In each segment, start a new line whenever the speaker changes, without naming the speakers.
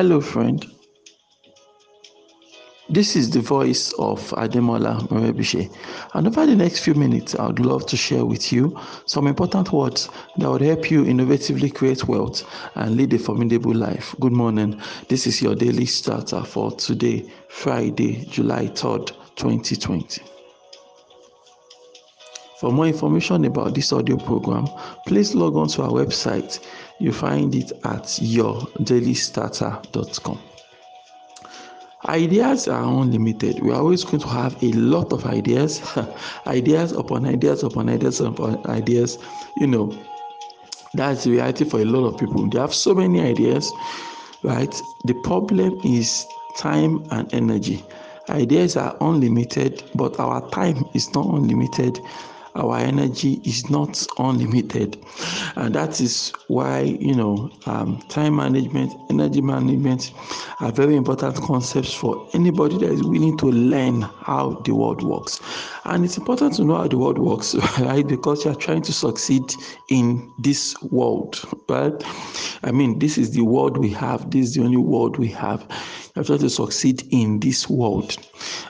Hello, friend. This is the voice of Ademola Morebise. And over the next few minutes, I would love to share with you some important words that would help you innovatively create wealth and lead a formidable life. Good morning. This is your daily starter for today, Friday, July 3rd, 2020. For more information about this audio program, please log on to our website. You find it at yourdailystarter.com. Ideas are unlimited. We are always going to have a lot of ideas, ideas upon ideas upon ideas upon ideas. You know, that's the reality for a lot of people. They have so many ideas, right? The problem is time and energy. Ideas are unlimited, but our time is not unlimited our energy is not unlimited. And that is why you know um, time management energy management are very important concepts for anybody that is willing to learn how the world works. And it's important to know how the world works right? Because you are trying to succeed in this world right? I mean this is the world we have. This is the only world we have you have to succeed in this world.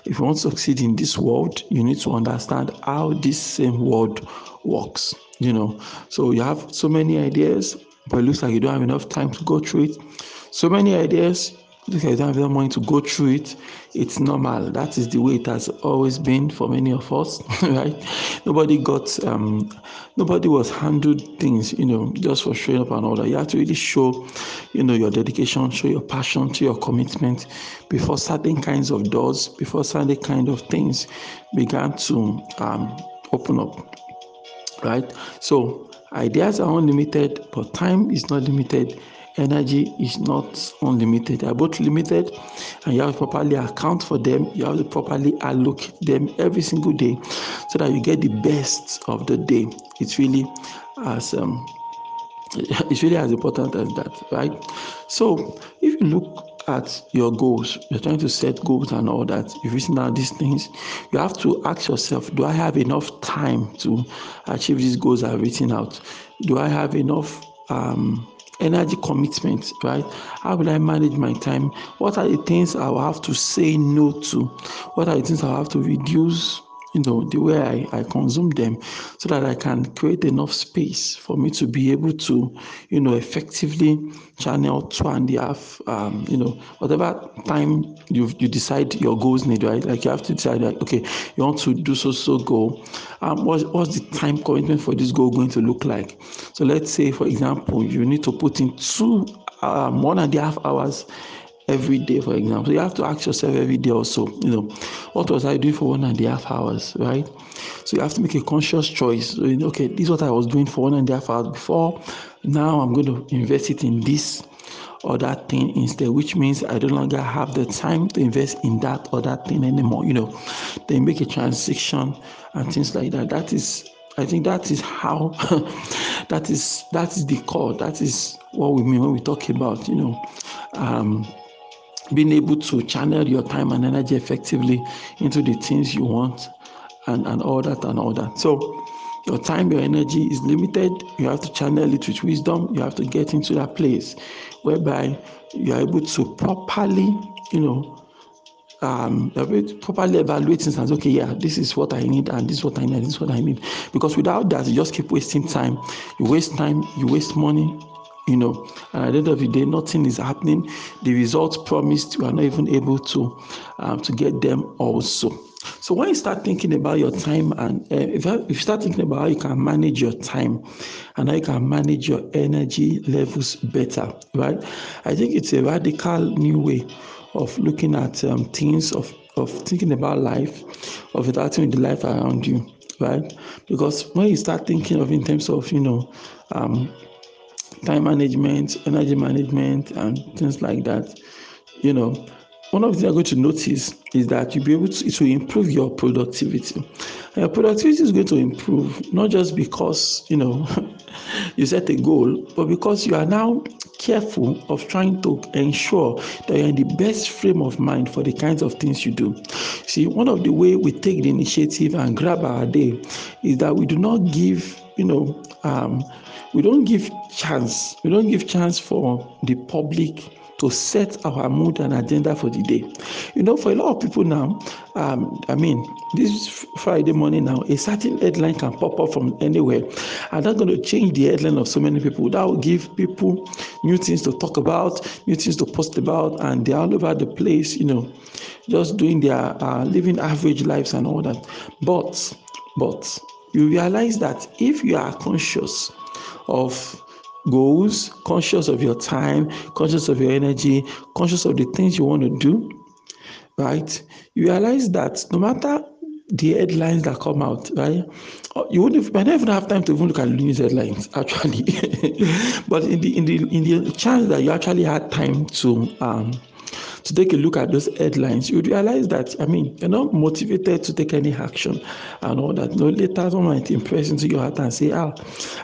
If you want to succeed in this world, you need to understand how this same world works. You know, so you have so many ideas, but it looks like you don't have enough time to go through it. So many ideas, look you don't have enough money to go through it. It's normal. That is the way it has always been for many of us, right? Nobody got, um, nobody was handled things, you know, just for showing up and all that. You have to really show, you know, your dedication, show your passion, to your commitment before certain kinds of doors, before certain kind of things began to um, open up, right? So ideas are unlimited, but time is not limited energy is not unlimited. They are both limited, and you have to properly account for them. You have to properly allocate them every single day so that you get the best of the day. It's really as um, it's really as important as that, right? So if you look at your goals, you're trying to set goals and all that, you've written down these things, you have to ask yourself, do I have enough time to achieve these goals I've written out? Do I have enough um, energy commitment, right? How will I manage my time? What are the things I will have to say no to? What are the things I have to reduce? You know, the way I, I consume them so that I can create enough space for me to be able to, you know, effectively channel two and a half, um, you know, whatever time you you decide your goals need, right? Like you have to decide, like, okay, you want to do so so goal. Um, what's, what's the time commitment for this goal going to look like? So let's say, for example, you need to put in two, um, one and a half hours every day, for example. You have to ask yourself every day also, you know, what was I doing for one and a half hours, right? So you have to make a conscious choice. So, okay, this is what I was doing for one and a half hours before. Now I'm going to invest it in this or that thing instead, which means I no longer have the time to invest in that or that thing anymore. You know, they make a transition and things like that. That is I think that is how that is that is the core. That is what we mean when we talk about, you know, um, being able to channel your time and energy effectively into the things you want and, and all that and all that. So your time, your energy is limited. You have to channel it with wisdom. You have to get into that place whereby you are able to properly, you know, um, properly evaluate things okay, yeah, this is what I need and this is what I need, this is what I need. Because without that, you just keep wasting time. You waste time, you waste money, you know at the end of the day nothing is happening. The results promised you are not even able to um, to get them also. So when you start thinking about your time and uh, if, you start thinking about how you can manage your time and how you can manage your energy levels better right? I think it's a radical new way of looking at um, things of of thinking about life of interacting with the life around you right? Because when you start thinking of in terms of you know um, time management, energy management, and things like that, you know, one of the things you're going to notice is that you'll be able to, to improve your productivity. Your productivity is going to improve not just because you know you set a goal, but because you are now careful of trying to ensure that you're in the best frame of mind for the kinds of things you do. See, one of the way we take the initiative and grab our day is that we do not give, you know, um, we don't give chance we don't give chance for the public to set our mood and agenda for the day. You know, for a lot of people now, um, I mean, this Friday morning now, a certain headline can pop up from anywhere, and that's going to change the headline of so many people. That will give people new things to talk about, new things to post about, and they're all over the place, you know, just doing their uh, living average lives and all that. But, but you realize that if you are conscious of goals, conscious of your time, conscious of your energy, conscious of the things you want to do, right? You realize that no matter the headlines that come out, right? Uh, you wouldn't you might even have time to even look at the news headlines, actually. but in the in the in the chance that you actually had time to um to take a look at those headlines, you realize that, I mean, you're not motivated to take any action and all that. No, later someone might impress into your heart and say, ah,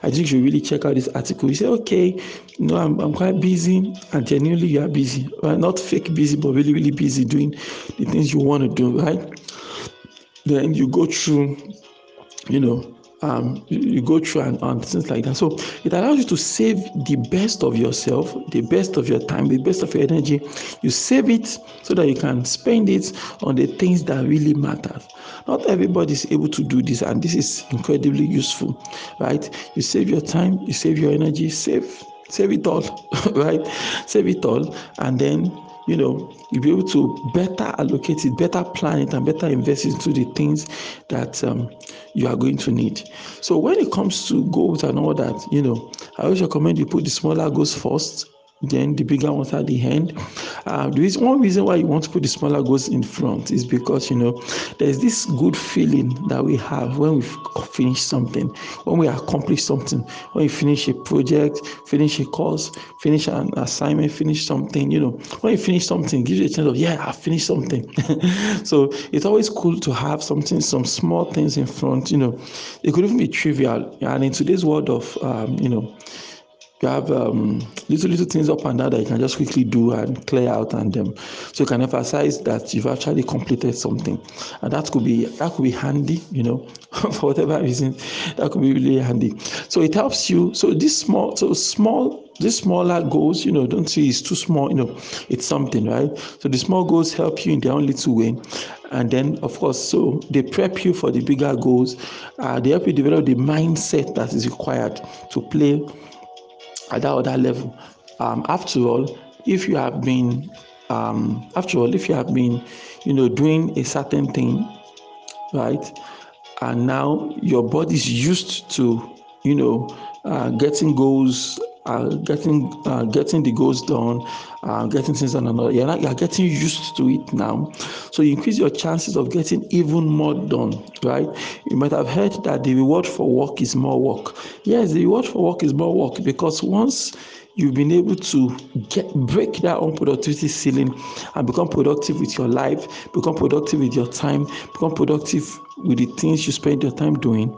I think you should really check out this article. You say, okay, know, I'm, I'm quite busy, and genuinely you are busy. Well, not fake busy, but really, really busy doing the things you want to do, right? Then you go through, you know, um, you go through and, and things like that. So it allows you to save the best of yourself, the best of your time, the best of your energy. You save it so that you can spend it on the things that really matter. Not everybody is able to do this, and this is incredibly useful, right? You save your time, you save your energy, save save it all, right? Save it all, and then you know, you'll be able to better allocate it, better plan it, and better invest into the things that um, you are going to need. So when it comes to goals and all that, you know, I always recommend you put the smaller goals first then the bigger ones at the end. Uh, there is one reason why you want to put the smaller goals in front is because you know there's this good feeling that we have when we finish something, when we accomplish something, when we finish a project, finish a course, finish an assignment, finish something. You know, when you finish something, gives you a sense of yeah, I finished something. so it's always cool to have something, some small things in front. You know, it could even be trivial, and in today's world of um, you know you have um, little little things up and down that you can just quickly do and clear out and um, so you can emphasize that you've actually completed something and that could be that could be handy you know for whatever reason that could be really handy so it helps you so this small so small these smaller goals, you know, don't see it's too small, you know, it's something, right? So the small goals help you in their own little way. And then, of course, so they prep you for the bigger goals. Uh, they help you develop the mindset that is required to play at that other level. Um, after all, if you have been, um, after all, if you have been, you know, doing a certain thing, right, and now your body is used to, you know, uh, getting goals uh, getting uh, getting the goals done, uh, getting things done. Another, you're, not, you're getting used to it now, so you increase your chances of getting even more done. Right? You might have heard that the reward for work is more work. Yes, the reward for work is more work because once you've been able to get break that unproductivity ceiling and become productive with your life, become productive with your time, become productive with the things you spend your time doing,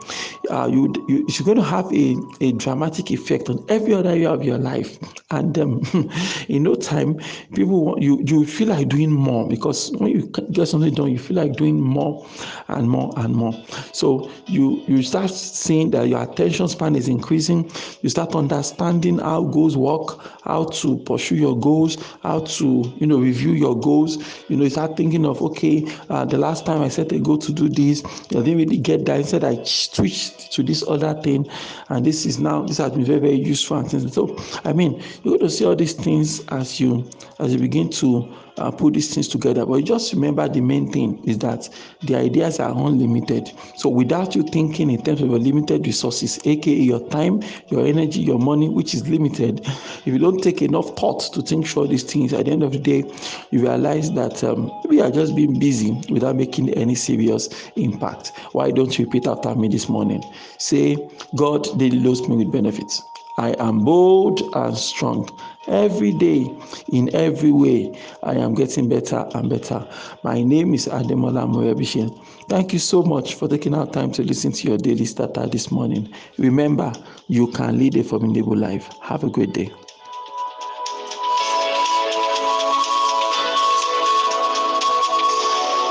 uh, you, you it's going to have a, a dramatic effect on every other area of your life. And um, in no time, people want you you feel like doing more because when you get something done, you feel like doing more and more and more. So you you start seeing that your attention span is increasing. You start understanding how goals work, how to pursue your goals, how to you know review your goals. You know, you start thinking of okay, uh, the last time I set a goal to do this I didn't really get that. Instead, I switched to this other thing, and this is now this has been very very useful and. So, I mean, you're going to see all these things as you as you begin to uh, put these things together. But just remember the main thing is that the ideas are unlimited. So without you thinking in terms of your limited resources, aka your time, your energy, your money, which is limited, if you don't take enough thought to think through these things, at the end of the day, you realize that um, we are just being busy without making any serious impact. Why don't you repeat after me this morning? Say, God daily loads me with benefits. I am bold and strong. Every day, in every way, I am getting better and better. My name is Ademola Morebise. Thank you so much for taking out time to listen to your daily starter this morning. Remember, you can lead a formidable life. Have a great day.